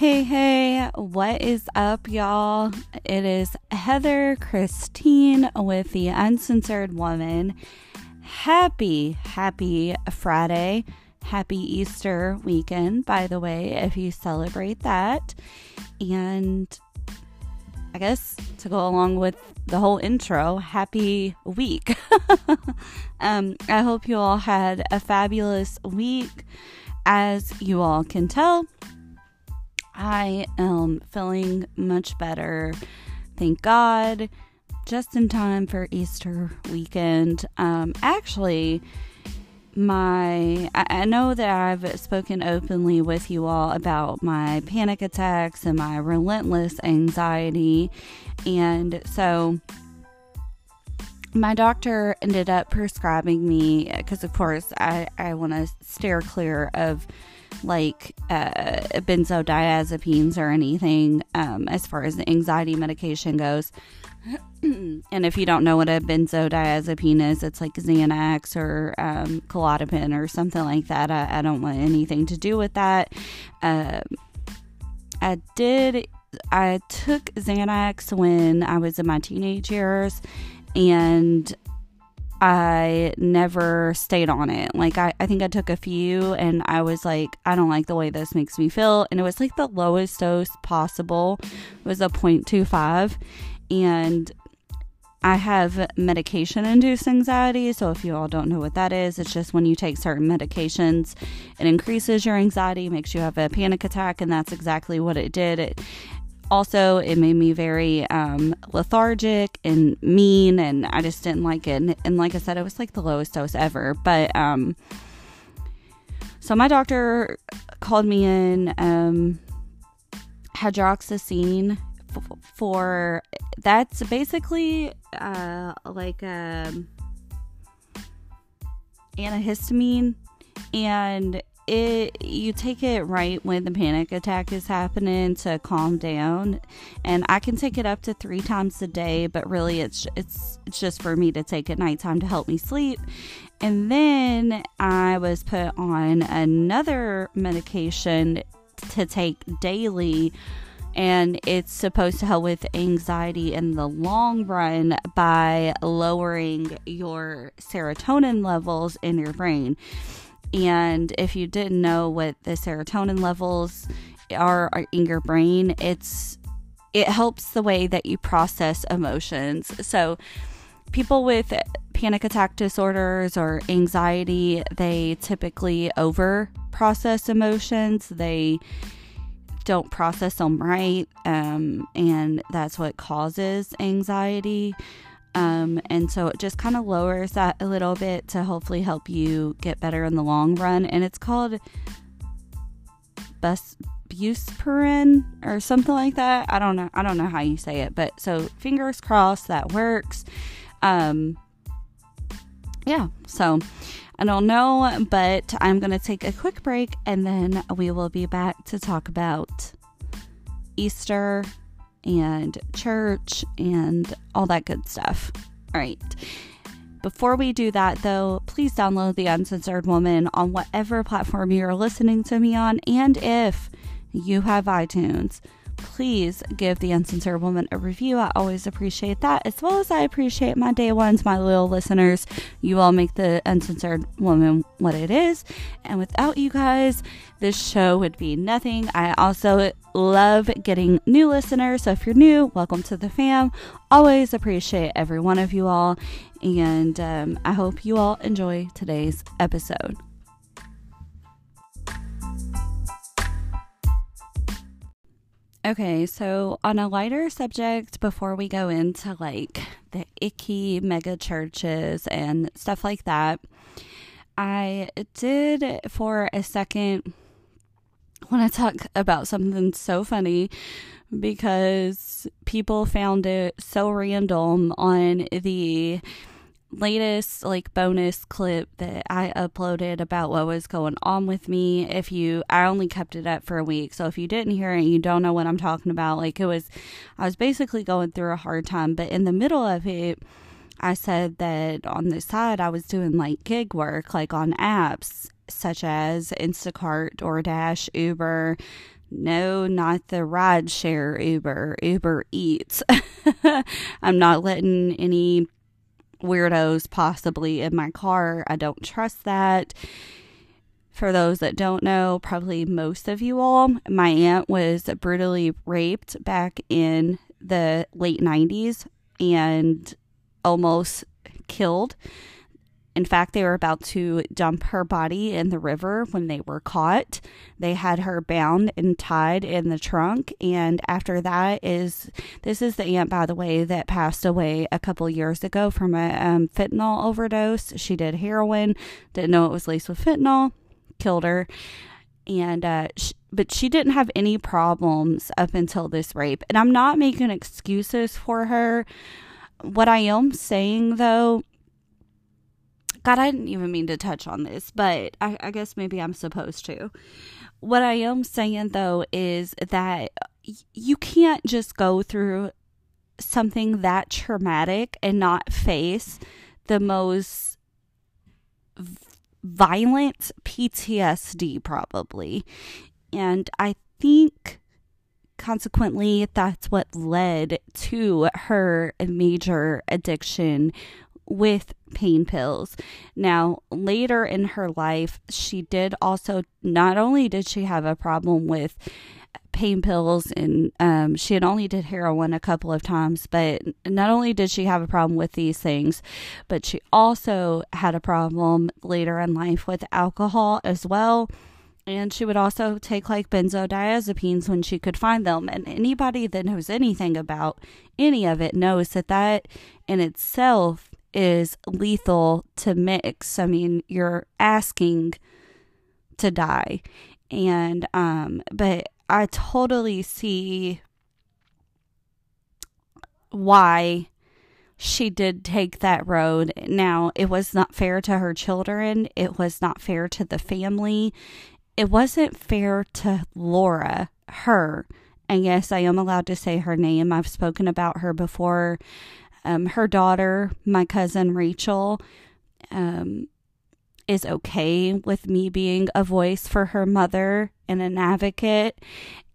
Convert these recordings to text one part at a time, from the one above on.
Hey, hey, what is up, y'all? It is Heather Christine with the Uncensored Woman. Happy, happy Friday. Happy Easter weekend, by the way, if you celebrate that. And I guess to go along with the whole intro, happy week. um, I hope you all had a fabulous week. As you all can tell, I am feeling much better. Thank God. Just in time for Easter weekend. Um, actually, my I, know that I've spoken openly with you all about my panic attacks and my relentless anxiety. And so my doctor ended up prescribing me because of course I, I want to steer clear of like uh, benzodiazepines or anything um, as far as the anxiety medication goes and if you don't know what a benzodiazepine is, it's like Xanax or um, or something like that. I, I, don't want anything to do with that. Uh, I did. I took Xanax when I was in my teenage years, and I never stayed on it. Like, I, I think I took a few and I was like, I don't like the way this makes me feel. And it was like the lowest dose possible, it was a 0.25 and I have medication induced anxiety. So, if you all don't know what that is, it's just when you take certain medications, it increases your anxiety, makes you have a panic attack, and that's exactly what it did. It also it made me very um, lethargic and mean, and I just didn't like it. And, and, like I said, it was like the lowest dose ever. But um, so my doctor called me in um, hydroxyzine for that's basically uh, like a um, antihistamine and it you take it right when the panic attack is happening to calm down and i can take it up to three times a day but really it's it's it's just for me to take at nighttime to help me sleep and then i was put on another medication to take daily and it's supposed to help with anxiety in the long run by lowering your serotonin levels in your brain. And if you didn't know what the serotonin levels are in your brain, it's it helps the way that you process emotions. So people with panic attack disorders or anxiety, they typically over process emotions. They don't process them right, um, and that's what causes anxiety. Um, and so it just kind of lowers that a little bit to hopefully help you get better in the long run. And it's called bus buspirone or something like that. I don't know. I don't know how you say it, but so fingers crossed that works. Um, yeah. So I don't know, but I'm going to take a quick break and then we will be back to talk about Easter and church and all that good stuff. All right. Before we do that, though, please download The Uncensored Woman on whatever platform you're listening to me on. And if you have iTunes, please give the uncensored woman a review. I always appreciate that, as well as I appreciate my day ones, my loyal listeners. You all make the uncensored woman what it is. And without you guys, this show would be nothing. I also love getting new listeners. So if you're new, welcome to the fam. Always appreciate every one of you all. And um, I hope you all enjoy today's episode. Okay, so on a lighter subject, before we go into like the icky mega churches and stuff like that, I did for a second want to talk about something so funny because people found it so random on the latest like bonus clip that I uploaded about what was going on with me. If you, I only kept it up for a week. So if you didn't hear it, you don't know what I'm talking about. Like it was, I was basically going through a hard time, but in the middle of it, I said that on the side, I was doing like gig work, like on apps such as Instacart, DoorDash, Uber, No, not the ride share Uber, Uber Eats. I'm not letting any weirdos possibly in my car. I don't trust that. For those that don't know, probably most of you all, my aunt was brutally raped back in the late 90s and almost killed. In fact, they were about to dump her body in the river when they were caught. They had her bound and tied in the trunk. And after that is this is the aunt, by the way, that passed away a couple years ago from a um, fentanyl overdose. She did heroin, didn't know it was laced with fentanyl, killed her. And uh, sh- but she didn't have any problems up until this rape. And I'm not making excuses for her. What I am saying though God, I didn't even mean to touch on this, but I, I, guess maybe I'm supposed to. What I am saying though is that you can't just go through something that traumatic and not face the most violent PTSD, probably. And I think consequently that's what led to her major addiction with pain pills. Now, later in her life, she did also, not only did she have a problem with pain pills and um, she had only did heroin a couple of times but not only did she have a problem with these things but she also had a problem later in life with alcohol as well and she would also take like benzodiazepines when she could find them and anybody that knows anything about any of it knows that that in itself is lethal to mix. I mean, you're asking to die. And um but I totally see why she did take that road. Now, it was not fair to her children. It was not fair to the family. It wasn't fair to Laura, her. And yes, I am allowed to say her name. I've spoken about her before um, her daughter, my cousin Rachel, um, is okay with me being a voice for her mother and an advocate.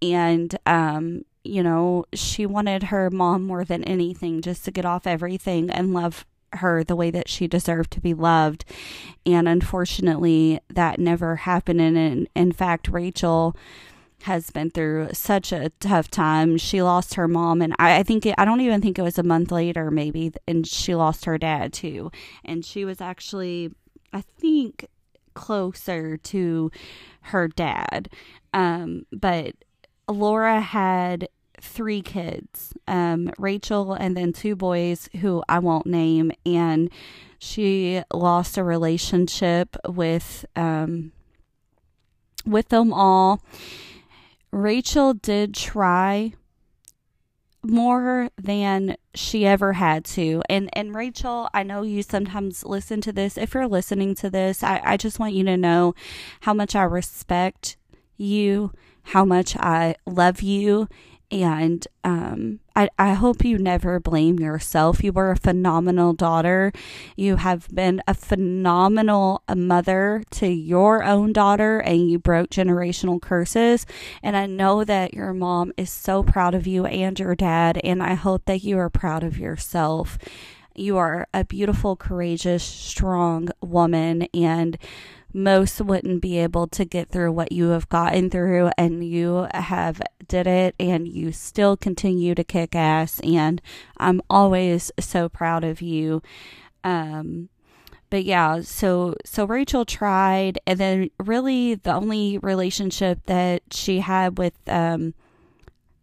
And, um, you know, she wanted her mom more than anything just to get off everything and love her the way that she deserved to be loved. And unfortunately, that never happened. And in, in fact, Rachel has been through such a tough time. She lost her mom, and I, I think it, I don't even think it was a month later, maybe, and she lost her dad too. And she was actually, I think, closer to her dad. Um, but Laura had three kids um, Rachel and then two boys who I won't name. And she lost a relationship with um, with them all Rachel did try more than she ever had to. And and Rachel, I know you sometimes listen to this. If you're listening to this, I, I just want you to know how much I respect you, how much I love you, and um, I, I hope you never blame yourself. You were a phenomenal daughter. You have been a phenomenal mother to your own daughter, and you broke generational curses. And I know that your mom is so proud of you and your dad, and I hope that you are proud of yourself. You are a beautiful, courageous, strong woman, and most wouldn't be able to get through what you have gotten through and you have did it and you still continue to kick ass and I'm always so proud of you. Um but yeah so so Rachel tried and then really the only relationship that she had with um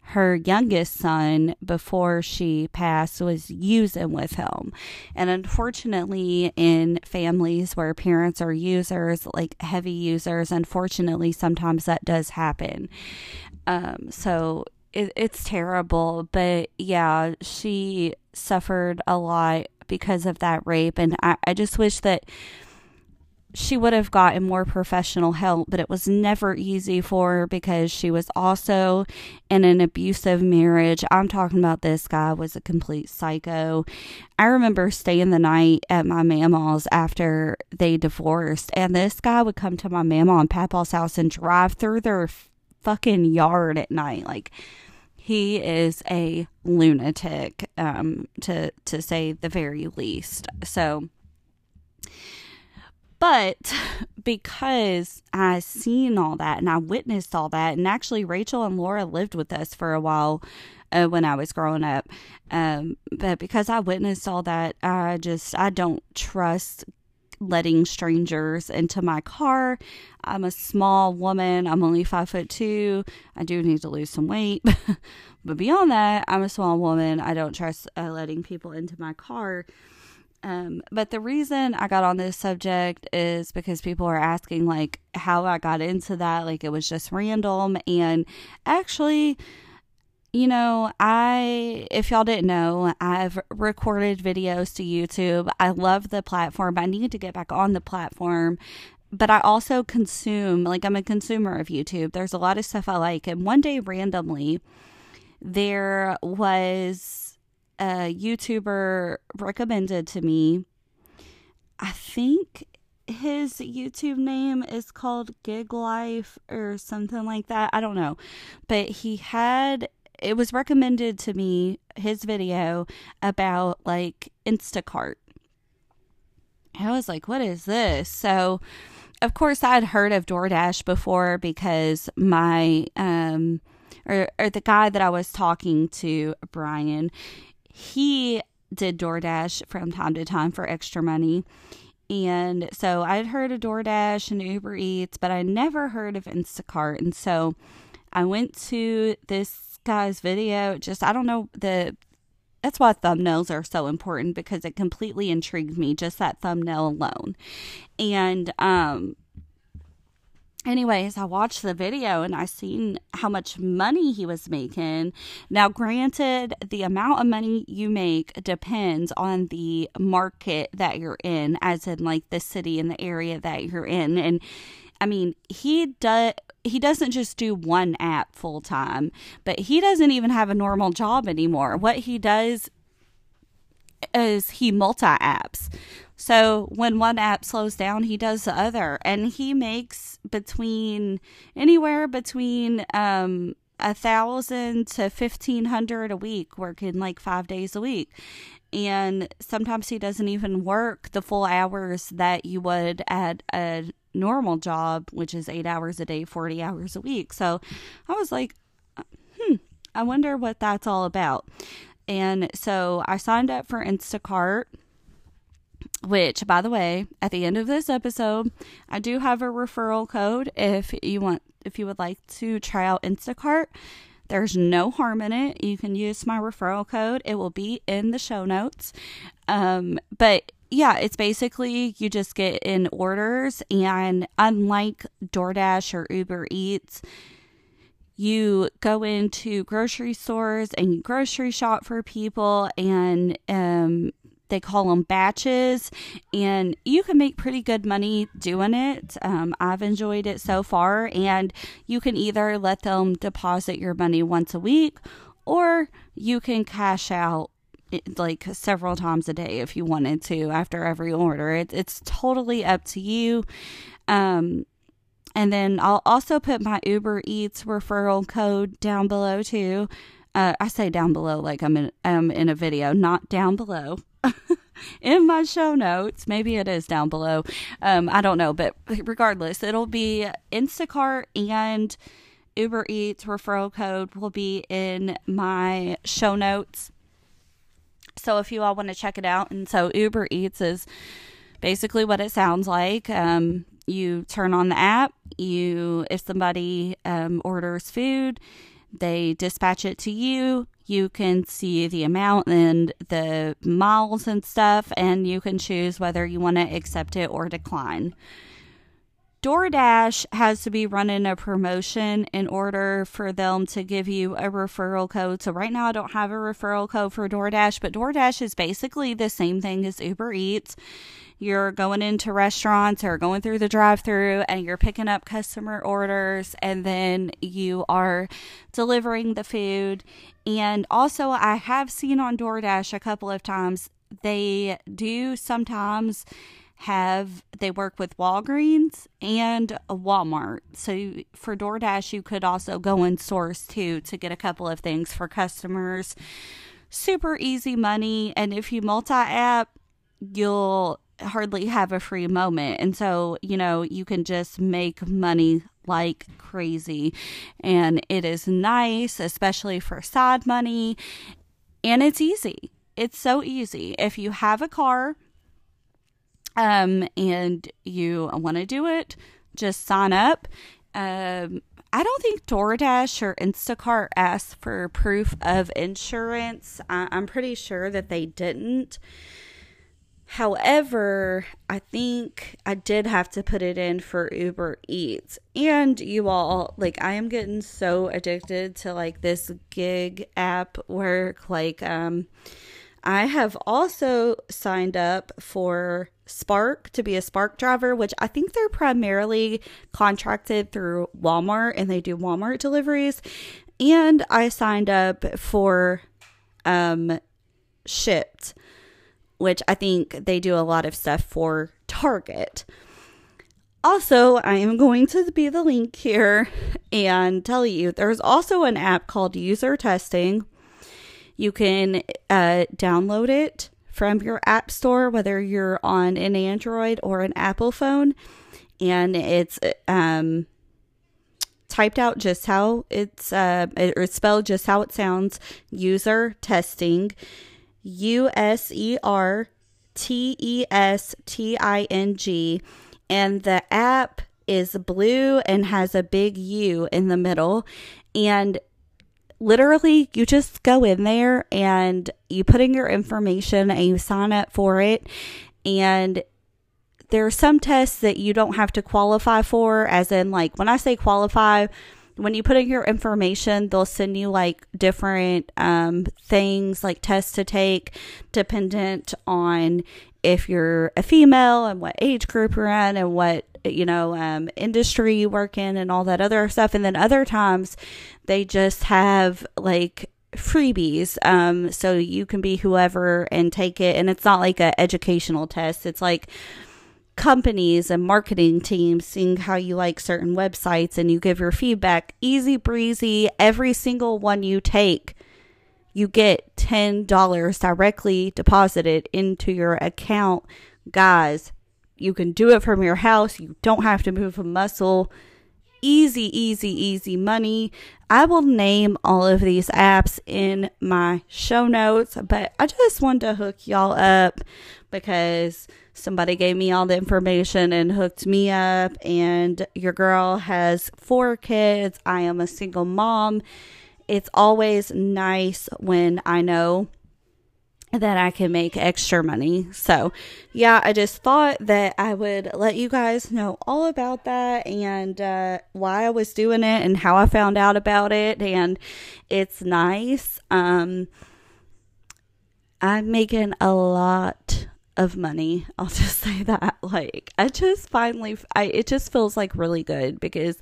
her youngest son before she passed was using with him. And unfortunately, in families where parents are users, like heavy users, unfortunately, sometimes that does happen. Um, so it, it's terrible. But yeah, she suffered a lot because of that rape. And I, I just wish that she would have gotten more professional help, but it was never easy for her because she was also in an abusive marriage. I'm talking about this guy was a complete psycho. I remember staying the night at my mama's after they divorced, and this guy would come to my mama and papa's house and drive through their fucking yard at night. Like, he is a lunatic, um, to to say the very least. So, but because I seen all that and I witnessed all that, and actually Rachel and Laura lived with us for a while uh, when I was growing up. Um, but because I witnessed all that, I just I don't trust letting strangers into my car. I'm a small woman. I'm only five foot two. I do need to lose some weight. but beyond that, I'm a small woman. I don't trust uh, letting people into my car. Um, but the reason I got on this subject is because people are asking, like, how I got into that. Like, it was just random. And actually, you know, I, if y'all didn't know, I've recorded videos to YouTube. I love the platform. I need to get back on the platform. But I also consume, like, I'm a consumer of YouTube. There's a lot of stuff I like. And one day, randomly, there was a YouTuber recommended to me. I think his YouTube name is called Gig Life or something like that. I don't know. But he had it was recommended to me his video about like Instacart. I was like, what is this? So of course I'd heard of DoorDash before because my um or, or the guy that I was talking to, Brian, he did DoorDash from time to time for extra money. And so I'd heard of DoorDash and Uber Eats, but I never heard of Instacart. And so I went to this guy's video. Just, I don't know, the that's why thumbnails are so important because it completely intrigued me, just that thumbnail alone. And um, anyways, I watched the video and I seen how much money he was making. Now, granted, the amount of money you make depends on the market that you're in, as in like the city and the area that you're in. And I mean, he does he doesn't just do one app full time, but he doesn't even have a normal job anymore. What he does is he multi apps. So when one app slows down, he does the other, and he makes between anywhere between um a thousand to fifteen hundred a week, working like five days a week. And sometimes he doesn't even work the full hours that you would at a normal job, which is eight hours a day, 40 hours a week. So I was like, hmm, I wonder what that's all about. And so I signed up for Instacart which by the way at the end of this episode i do have a referral code if you want if you would like to try out instacart. There's no harm in it. You can use my referral code. It will be in the show notes. Um, but yeah it's basically you just get in orders and unlike doordash or uber eats you go into grocery stores and you grocery shop for people and um, they call them batches, and you can make pretty good money doing it. Um, I've enjoyed it so far, and you can either let them deposit your money once a week, or you can cash out like several times a day if you wanted to after every order. It, it's totally up to you. Um, and then I'll also put my Uber Eats referral code down below too. Uh, I say down below like I'm in I'm in a video, not down below. in my show notes. Maybe it is down below. Um, I don't know, but regardless, it'll be Instacart and Uber Eats referral code will be in my show notes. So if you all want to check it out, and so Uber Eats is basically what it sounds like. Um, you turn on the app. You, if somebody um, orders food, they dispatch it to you. You can see the amount and the miles and stuff, and you can choose whether you want to accept it or decline. DoorDash has to be running a promotion in order for them to give you a referral code. So, right now, I don't have a referral code for DoorDash, but DoorDash is basically the same thing as Uber Eats you're going into restaurants or going through the drive through and you're picking up customer orders and then you are delivering the food. And also, I have seen on DoorDash a couple of times, they do sometimes have they work with Walgreens and Walmart. So for DoorDash, you could also go and source too to get a couple of things for customers. Super easy money, and if you multi app, you'll hardly have a free moment. And so, you know, you can just make money like crazy. And it is nice, especially for side money. And it's easy. It's so easy. If you have a car um, and you want to do it, just sign up. Um, I don't think DoorDash or Instacart asked for proof of insurance. I- I'm pretty sure that they didn't. However, I think I did have to put it in for Uber Eats. And you all, like, I am getting so addicted to like this gig app work. Like, um, I have also signed up for Spark to be a Spark driver, which I think they're primarily contracted through Walmart and they do Walmart deliveries. And I signed up for um, Shipt which I think they do a lot of stuff for Target. Also, I am going to be the link here and tell you there's also an app called User Testing. You can uh, download it from your app store, whether you're on an Android or an Apple phone, and it's um, typed out just how it's uh, or spelled just how it sounds. User testing U S E R T E S T I N G. And the app is blue and has a big U in the middle. And literally, you just go in there and you put in your information and you sign up for it. And there are some tests that you don't have to qualify for, as in, like, when I say qualify, when you put in your information, they'll send you like different um, things, like tests to take, dependent on if you're a female and what age group you're in and what you know um, industry you work in and all that other stuff. And then other times, they just have like freebies um so you can be whoever and take it and it's not like a educational test it's like companies and marketing teams seeing how you like certain websites and you give your feedback easy breezy every single one you take you get $10 directly deposited into your account. Guys you can do it from your house. You don't have to move a muscle. Easy easy easy money. I will name all of these apps in my show notes but i just wanted to hook y'all up because somebody gave me all the information and hooked me up. And your girl has four kids. I am a single mom. It's always nice when I know that I can make extra money. So, yeah, I just thought that I would let you guys know all about that and uh, why I was doing it and how I found out about it. And it's nice. Um, I'm making a lot of money. I'll just say that. Like, I just finally, I it just feels like really good because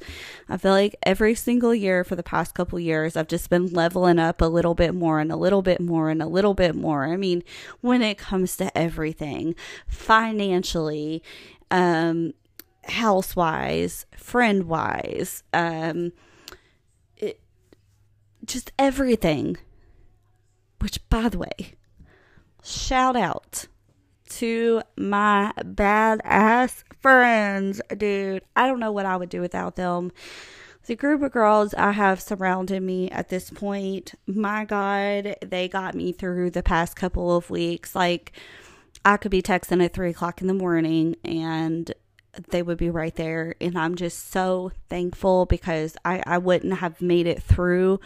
I feel like every single year for the past couple years, I've just been leveling up a little bit more and a little bit more and a little bit more. I mean, when it comes to everything, financially, um, house wise, friend wise, um, it, just everything. Which, by the way, shout out to my badass friends, dude. I don't know what I would do without them. The group of girls I have surrounded me at this point, my God, they got me through the past couple of weeks. Like, I could be texting at three o'clock in the morning and they would be right there. And I'm just so thankful because I, I wouldn't have made it through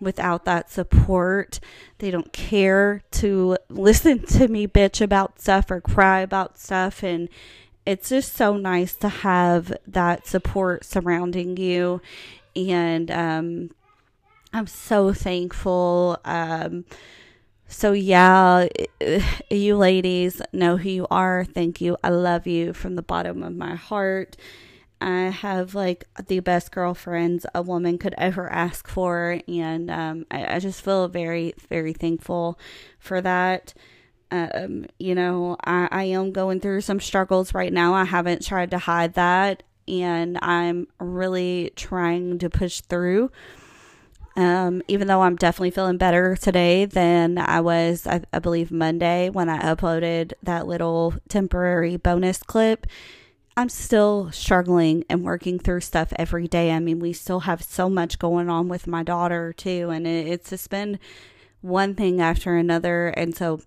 without that support. They don't care to listen to me bitch about stuff or cry about stuff. And it's just so nice to have that support surrounding you. And um, I'm so thankful. Um, so, yeah, you ladies know who you are. Thank you. I love you from the bottom of my heart. I have like the best girlfriends a woman could ever ask for, and um, I, I, just feel very, very thankful for that. Um, you know, I, I am going through some struggles right now. I haven't tried to hide that, and I'm really trying to push through. Um, even though I'm definitely feeling better today than I was, I, I believe, Monday when I uploaded that little temporary bonus clip. I'm still struggling and working through stuff every day. I mean, we still have so much going on with my daughter, too, and it, it's just been one thing after another. And so,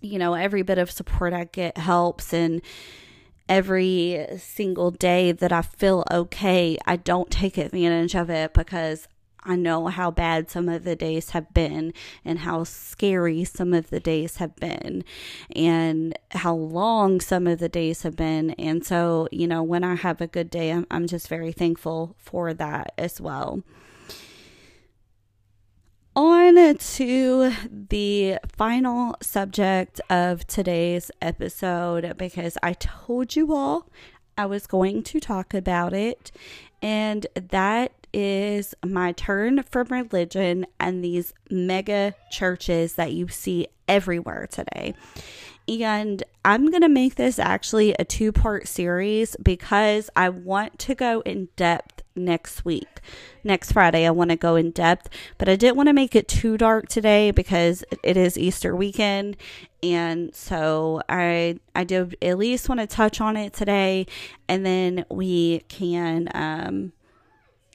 you know, every bit of support I get helps. And every single day that I feel okay, I don't take advantage of it because I know how bad some of the days have been and how scary some of the days have been and how long some of the days have been. And so, you know, when I have a good day, I'm, I'm just very thankful for that as well. On to the final subject of today's episode because I told you all I was going to talk about it, and that is my turn from religion and these mega churches that you see everywhere today. And I'm going to make this actually a two part series because I want to go in depth next week. Next Friday, I want to go in depth, but I didn't want to make it too dark today because it is Easter weekend. And so I I do at least want to touch on it today and then we can um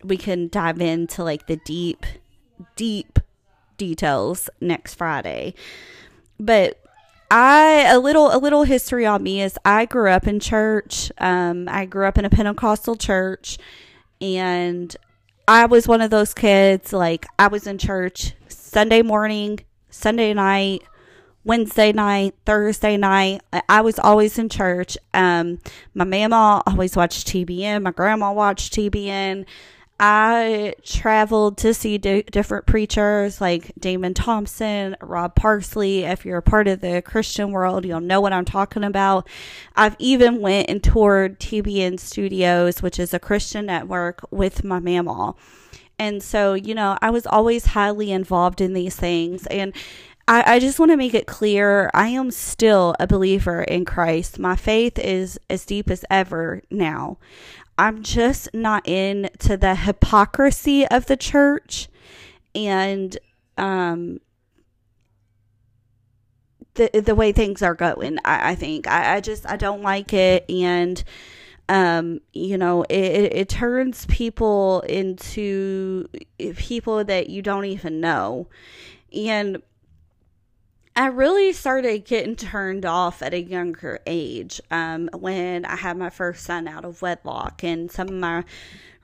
we can dive into like the deep, deep details next Friday. But I a little a little history on me is I grew up in church. Um, I grew up in a Pentecostal church, and I was one of those kids. Like I was in church Sunday morning, Sunday night, Wednesday night, Thursday night. I was always in church. Um, my mama always watched TBN. My grandma watched TBN. I traveled to see d- different preachers like Damon Thompson, Rod Parsley. If you're a part of the Christian world, you'll know what I'm talking about. I've even went and toured TBN Studios, which is a Christian network, with my mama. And so, you know, I was always highly involved in these things. And I, I just want to make it clear I am still a believer in Christ. My faith is as deep as ever now. I'm just not into the hypocrisy of the church and um the the way things are going. I, I think I, I just I don't like it and um you know it, it turns people into people that you don't even know and I really started getting turned off at a younger age um, when I had my first son out of wedlock, and some of my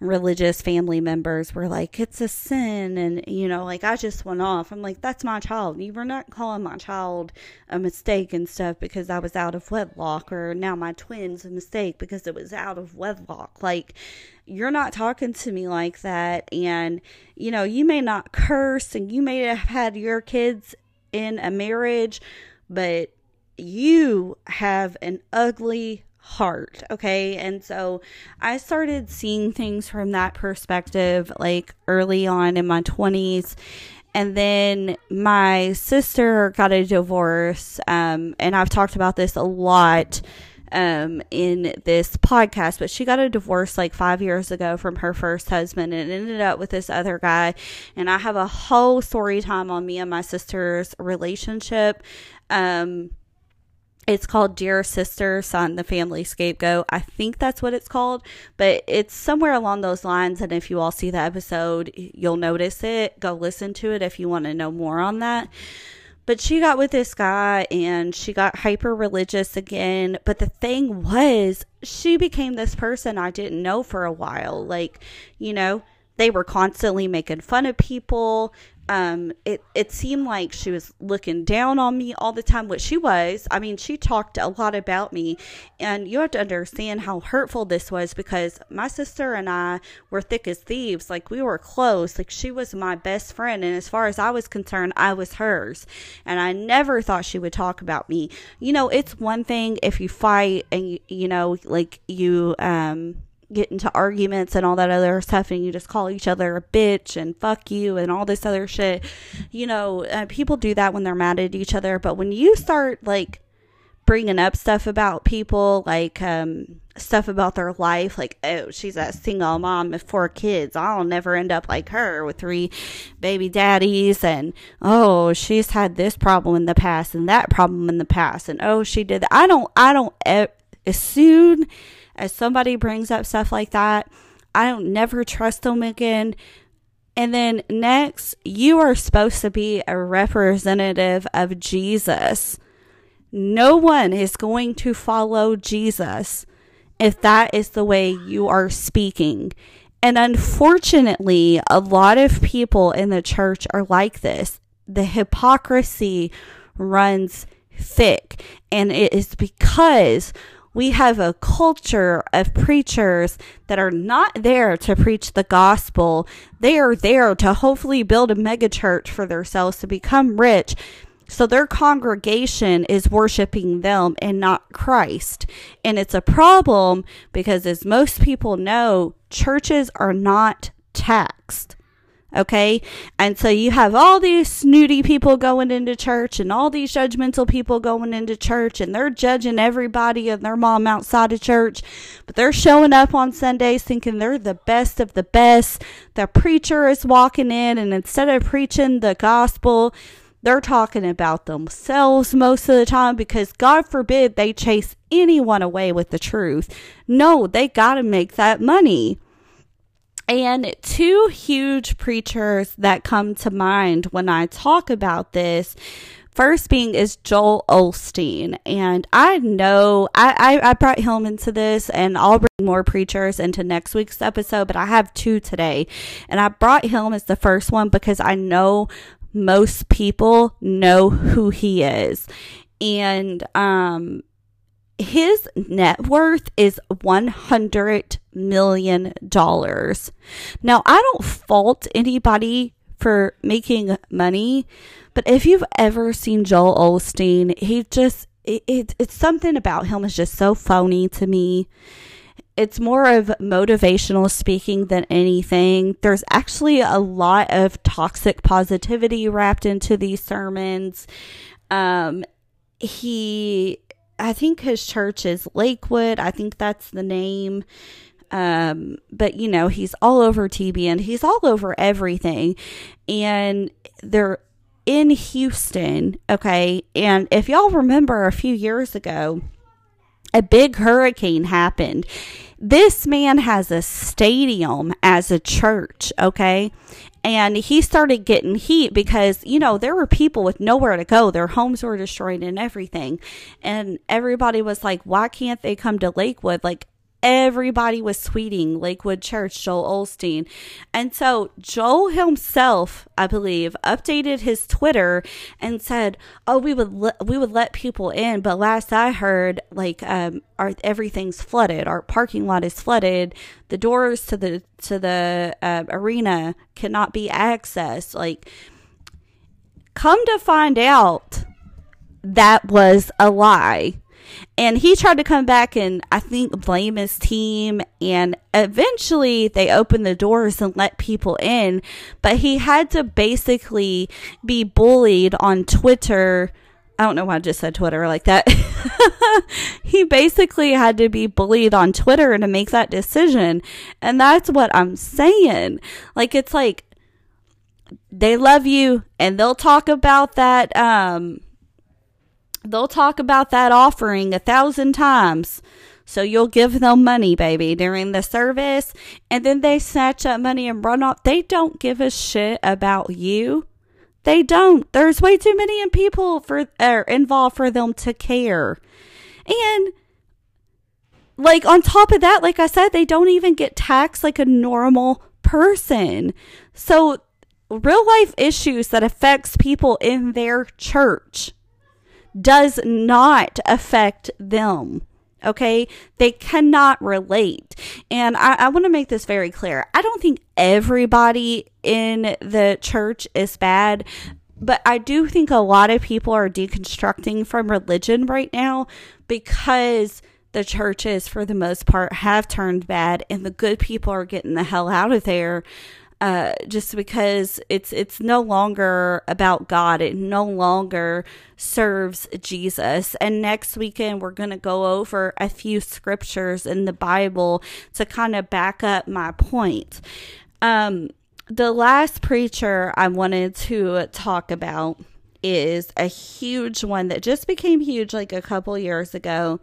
religious family members were like, It's a sin. And, you know, like I just went off. I'm like, That's my child. You were not calling my child a mistake and stuff because I was out of wedlock, or now my twin's a mistake because it was out of wedlock. Like, you're not talking to me like that. And, you know, you may not curse and you may have had your kids in a marriage, but you have an ugly heart. Okay. And so I started seeing things from that perspective like early on in my 20s. And then my sister got a divorce. Um, and I've talked about this a lot um, in this podcast, but she got a divorce like five years ago from her first husband and ended up with this other guy. And I have a whole story time on me and my sister's relationship. Um, it's called Dear Sister, Son, the Family Scapegoat. I think that's what it's called, but it's somewhere along those lines. And if you all see the episode, you'll notice it. Go listen to it if you want to know more on that. But she got with this guy and she got hyper religious again. But the thing was, she became this person I didn't know for a while. Like, you know, they were constantly making fun of people um, it it seemed like she was looking down on me all the time, which she was. I mean, she talked a lot about me, and you have to understand how hurtful this was because my sister and I were thick as thieves. Like we were close. Like she was my best friend, and as far as I was concerned, I was hers. And I never thought she would talk about me. You know, it's one thing if you fight and you, you know, like you um get into arguments and all that other stuff and you just call each other a bitch and fuck you and all this other shit. You know, uh, people do that when they're mad at each other, but when you start like bringing up stuff about people, like um, stuff about their life, like, oh, she's a single mom with four kids. I'll never end up like her with three baby daddies. And, oh, she's had this problem in the past and that problem in the past. And, oh, she did that. I don't, I don't, as soon as somebody brings up stuff like that, I don't never trust them again. And then next, you are supposed to be a representative of Jesus. No one is going to follow Jesus if that is the way you are speaking. And unfortunately, a lot of people in the church are like this. The hypocrisy runs thick, and it is because we have a culture of preachers that are not there to preach the gospel. They are there to hopefully build a megachurch for themselves to become rich. So their congregation is worshiping them and not Christ. And it's a problem because, as most people know, churches are not taxed. Okay. And so you have all these snooty people going into church and all these judgmental people going into church and they're judging everybody and their mom outside of church, but they're showing up on Sundays thinking they're the best of the best. The preacher is walking in and instead of preaching the gospel, they're talking about themselves most of the time because God forbid they chase anyone away with the truth. No, they got to make that money. And two huge preachers that come to mind when I talk about this First being is Joel Osteen. And I know I, I, I, brought him into this and I'll bring more preachers into next week's episode, but I have two today. And I brought him as the first one because I know most people know who he is. And um his net worth is $100 million. Now, I don't fault anybody for making money, but if you've ever seen Joel Osteen, he just, it, it, it's something about him is just so phony to me. It's more of motivational speaking than anything. There's actually a lot of toxic positivity wrapped into these sermons. Um, he I think his church is Lakewood. I think that's the name. Um, but you know, he's all over TBN. He's all over everything. And they're in Houston, okay? And if y'all remember a few years ago, a big hurricane happened. This man has a stadium as a church, okay? and he started getting heat because you know there were people with nowhere to go. Their homes were destroyed and everything. And everybody was like why can't they come to lakewood? Like everybody was tweeting Lakewood Church, Joel Osteen. And so Joel himself, I believe, updated his Twitter and said, "Oh, we would le- we would let people in, but last I heard, like um our everything's flooded. Our parking lot is flooded. The doors to the to the uh, arena cannot be accessed." Like come to find out that was a lie and he tried to come back and I think blame his team. And eventually they opened the doors and let people in. But he had to basically be bullied on Twitter. I don't know why I just said Twitter like that. he basically had to be bullied on Twitter to make that decision. And that's what I'm saying. Like, it's like they love you and they'll talk about that, um, they'll talk about that offering a thousand times. So you'll give them money, baby, during the service, and then they snatch that money and run off. They don't give a shit about you. They don't. There's way too many people for er, involved for them to care. And like on top of that, like I said, they don't even get taxed like a normal person. So real life issues that affects people in their church does not affect them. Okay. They cannot relate. And I, I want to make this very clear. I don't think everybody in the church is bad, but I do think a lot of people are deconstructing from religion right now because the churches, for the most part, have turned bad, and the good people are getting the hell out of there. Uh, just because it's it's no longer about God, it no longer serves Jesus. And next weekend we're going to go over a few scriptures in the Bible to kind of back up my point. Um, the last preacher I wanted to talk about is a huge one that just became huge like a couple years ago.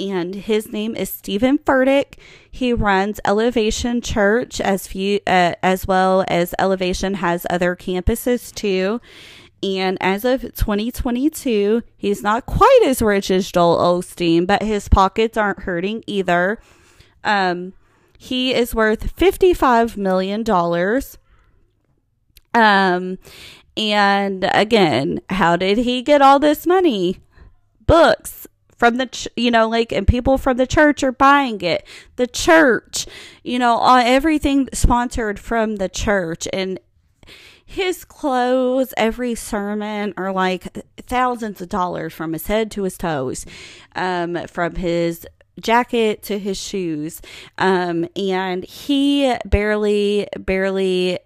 And his name is Steven Furtick. He runs Elevation Church as few uh, as well as Elevation has other campuses too. And as of 2022, he's not quite as rich as Joel Osteen, but his pockets aren't hurting either. Um, he is worth $55 million. Um, and again, how did he get all this money? Books from the, ch- you know, like, and people from the church are buying it. The church, you know, all, everything sponsored from the church. And his clothes, every sermon are like thousands of dollars from his head to his toes, um, from his jacket to his shoes. Um, and he barely, barely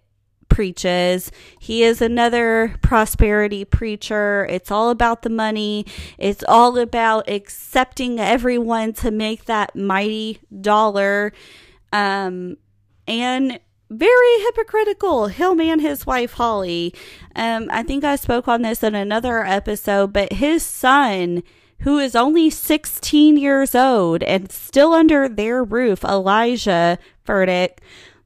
preaches. He is another prosperity preacher. It's all about the money. It's all about accepting everyone to make that mighty dollar. Um, and very hypocritical. Him and his wife Holly. Um, I think I spoke on this in another episode, but his son, who is only 16 years old and still under their roof, Elijah Furtick,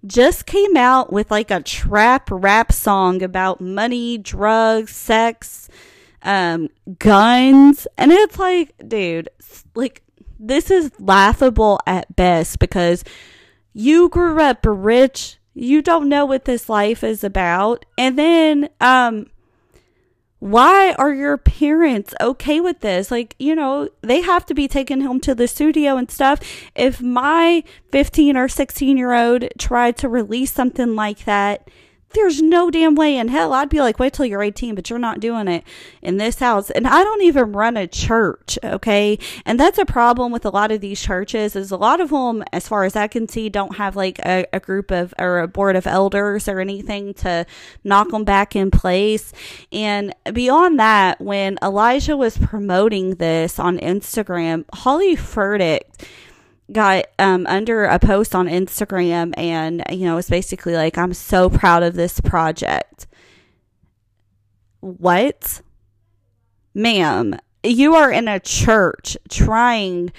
just came out with like a trap rap song about money, drugs, sex, um, guns. And it's like, dude, like, this is laughable at best because you grew up rich. You don't know what this life is about. And then, um, why are your parents okay with this? Like, you know, they have to be taken home to the studio and stuff. If my 15 or 16 year old tried to release something like that, there's no damn way in hell. I'd be like, wait till you're 18, but you're not doing it in this house. And I don't even run a church, okay? And that's a problem with a lot of these churches is a lot of them, as far as I can see, don't have like a, a group of or a board of elders or anything to knock them back in place. And beyond that, when Elijah was promoting this on Instagram, Holly Furtick got um, under a post on Instagram and, you know, it's basically like, I'm so proud of this project. What? Ma'am, you are in a church trying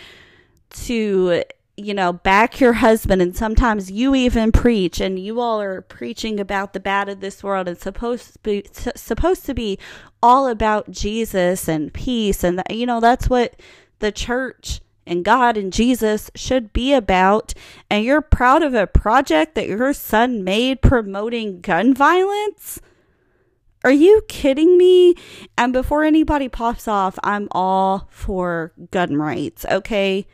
to, you know, back your husband, and sometimes you even preach, and you all are preaching about the bad of this world. It's supposed to be supposed to be all about Jesus and peace, and you know that's what the church and God and Jesus should be about, and you're proud of a project that your son made promoting gun violence? Are you kidding me? And before anybody pops off, I'm all for gun rights, okay?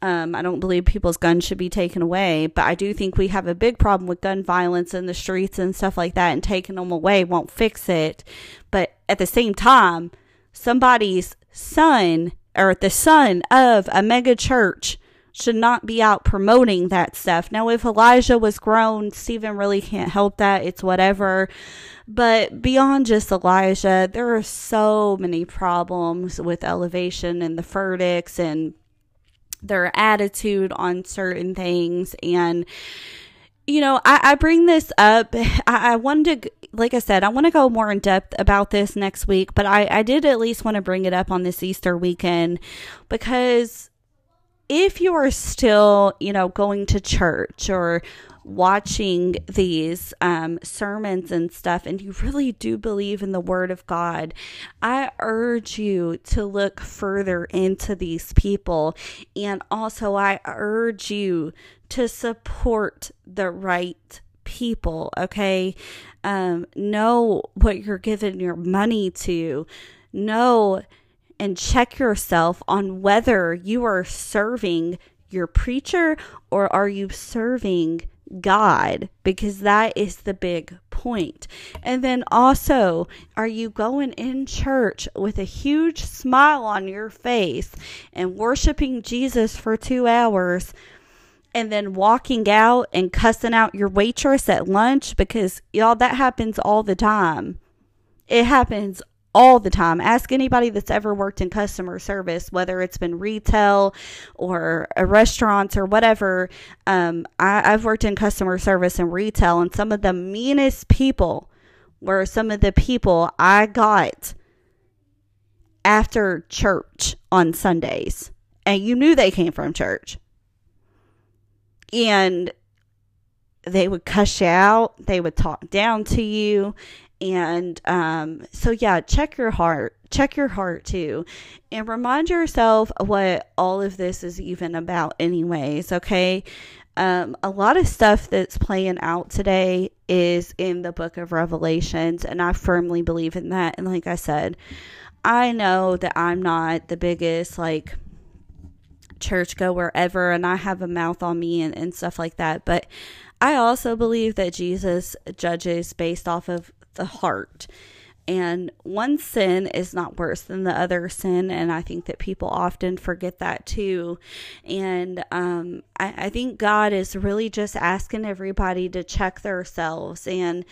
Um, I don't believe people's guns should be taken away, but I do think we have a big problem with gun violence in the streets and stuff like that, and taking them away won't fix it. But at the same time, somebody's son or the son of a mega church should not be out promoting that stuff. Now, if Elijah was grown, Steven really can't help that. It's whatever. But beyond just Elijah, there are so many problems with elevation and the Furticks and their attitude on certain things. And, you know, I, I bring this up. I, I wanted to, like I said, I want to go more in depth about this next week, but I, I did at least want to bring it up on this Easter weekend because if you are still, you know, going to church or watching these um, sermons and stuff, and you really do believe in the Word of God, I urge you to look further into these people. And also, I urge you to support the right people, okay? Um, know what you're giving your money to. Know and check yourself on whether you are serving your preacher or are you serving God because that is the big point. And then also, are you going in church with a huge smile on your face and worshiping Jesus for two hours? and then walking out and cussing out your waitress at lunch because y'all that happens all the time. It happens all the time. Ask anybody that's ever worked in customer service, whether it's been retail or a restaurant or whatever. Um, I, I've worked in customer service and retail, and some of the meanest people were some of the people I got after church on Sundays. And you knew they came from church. And they would cuss you out, they would talk down to you, and um, so, yeah, check your heart. Check your heart too. And remind yourself what all of this is even about, anyways. Okay. Um, a lot of stuff that's playing out today is in the book of Revelations, and I firmly believe in that. And like I said, I know that I'm not the biggest, like, church goer ever, and I have a mouth on me and, and stuff like that. But I also believe that Jesus judges based off of the heart. And one sin is not worse than the other sin. And I think that people often forget that too. And um, I, I think God is really just asking everybody to check themselves and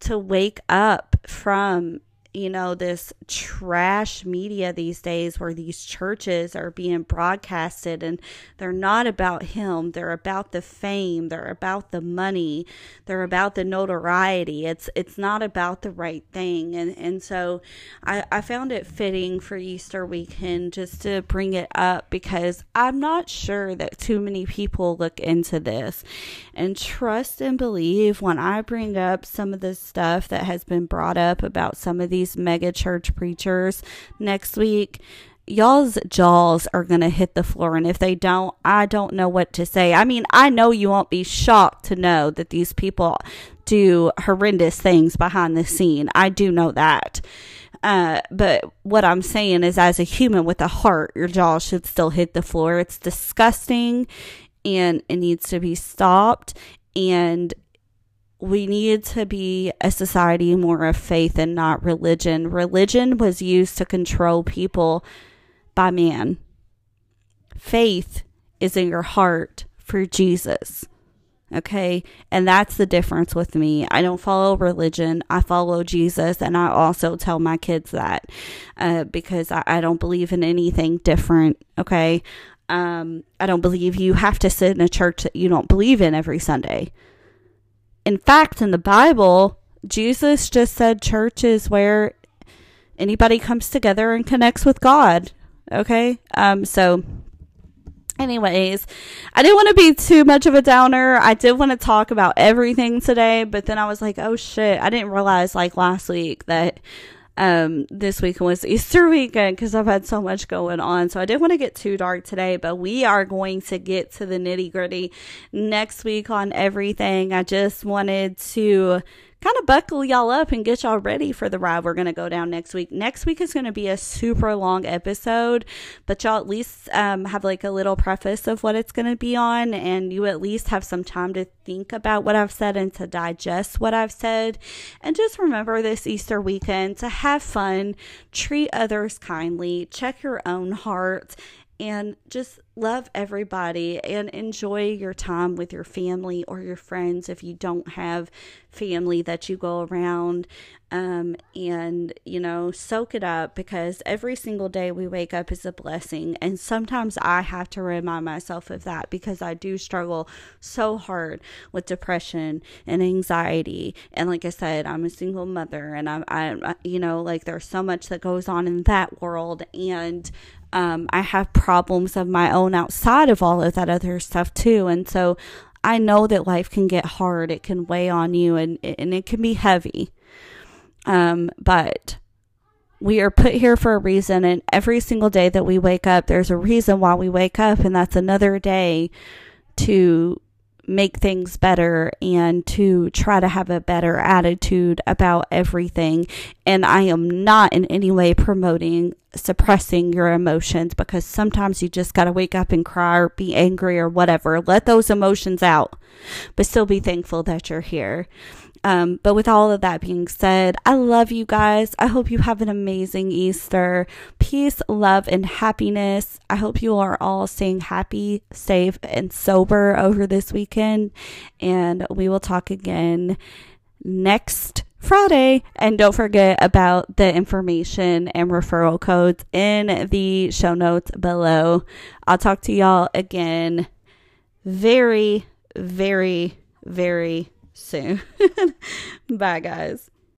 to wake up from you know, this trash media these days where these churches are being broadcasted and they're not about Him. They're about the fame. They're about the money. They're about the notoriety. It's it's not about the right thing. And and so I, I found it fitting for Easter weekend just to bring it up because I'm not sure that too many people look into this and trust and believe when I bring up some of the stuff that has been brought up about some of these these mega church preachers next week, y'all's jaws are going to hit the floor. And if they don't, I don't know what to say. I mean, I know you won't be shocked to know that these people do horrendous things behind the scene. I do know that. Uh, but what I'm saying is, as a human with a heart, your jaw should still hit the floor. It's disgusting and it needs to be stopped. And we need to be a society more of faith and not religion. Religion was used to control people by man. Faith is in your heart for Jesus. Okay. And that's the difference with me. I don't follow religion. I follow Jesus. And I also tell my kids that uh, because I, I don't believe in anything different. Okay. Um, I don't believe you have to sit in a church that you don't believe in every Sunday in fact, in the Bible, Jesus just said church is where anybody comes together and connects with God. Okay? Um, so anyways, I didn't want to be too much of a downer. I did want to talk about everything today, but then I was like, oh shit, I didn't realize like last week that um, this weekend was Easter weekend because I've had so much going on. So I didn't want to get too dark today, but we are going to get to the nitty gritty next week on everything. I just wanted to kind of buckle y'all up and get y'all ready for the ride we're going to go down next week. Next week is going to be a super long episode, but y'all at least um, have like a little preface of what it's going to be on, and you at least have some time to think about what I've said and to digest what I've said. And just remember this Easter weekend to have fun, treat others kindly, check your own heart, and just love everybody and enjoy your time with your family or your friends if you don't have family that you go around um, and you know soak it up because every single day we wake up is a blessing. And sometimes i have to remind myself of that because i do struggle so hard with depression and anxiety. And like i said i'm a single mother and i'm i you know like there's so much that goes on in that world. And um, I have problems of my own outside of all of that other stuff too. And so I know that life can get hard, it can weigh on you, and, and it can be heavy. Um, but we are put here for a reason, and every single day that we wake up, there's a reason why we wake up, and that's another day to make things better and to try to have a better attitude about everything. And I am not in any way promoting suppressing your emotions because sometimes you just got to wake up and cry or be angry or whatever. Let those emotions out, but still be thankful that you're here. Um, but with all of that being said, I love you guys. I hope you have an amazing Easter. Peace, love, and happiness. I hope you are all staying happy, safe, and sober over this weekend. And we will talk again next Friday. And don't forget about the information and referral codes in the show notes below. I'll talk to y'all again very, very, very soon. Bye, guys.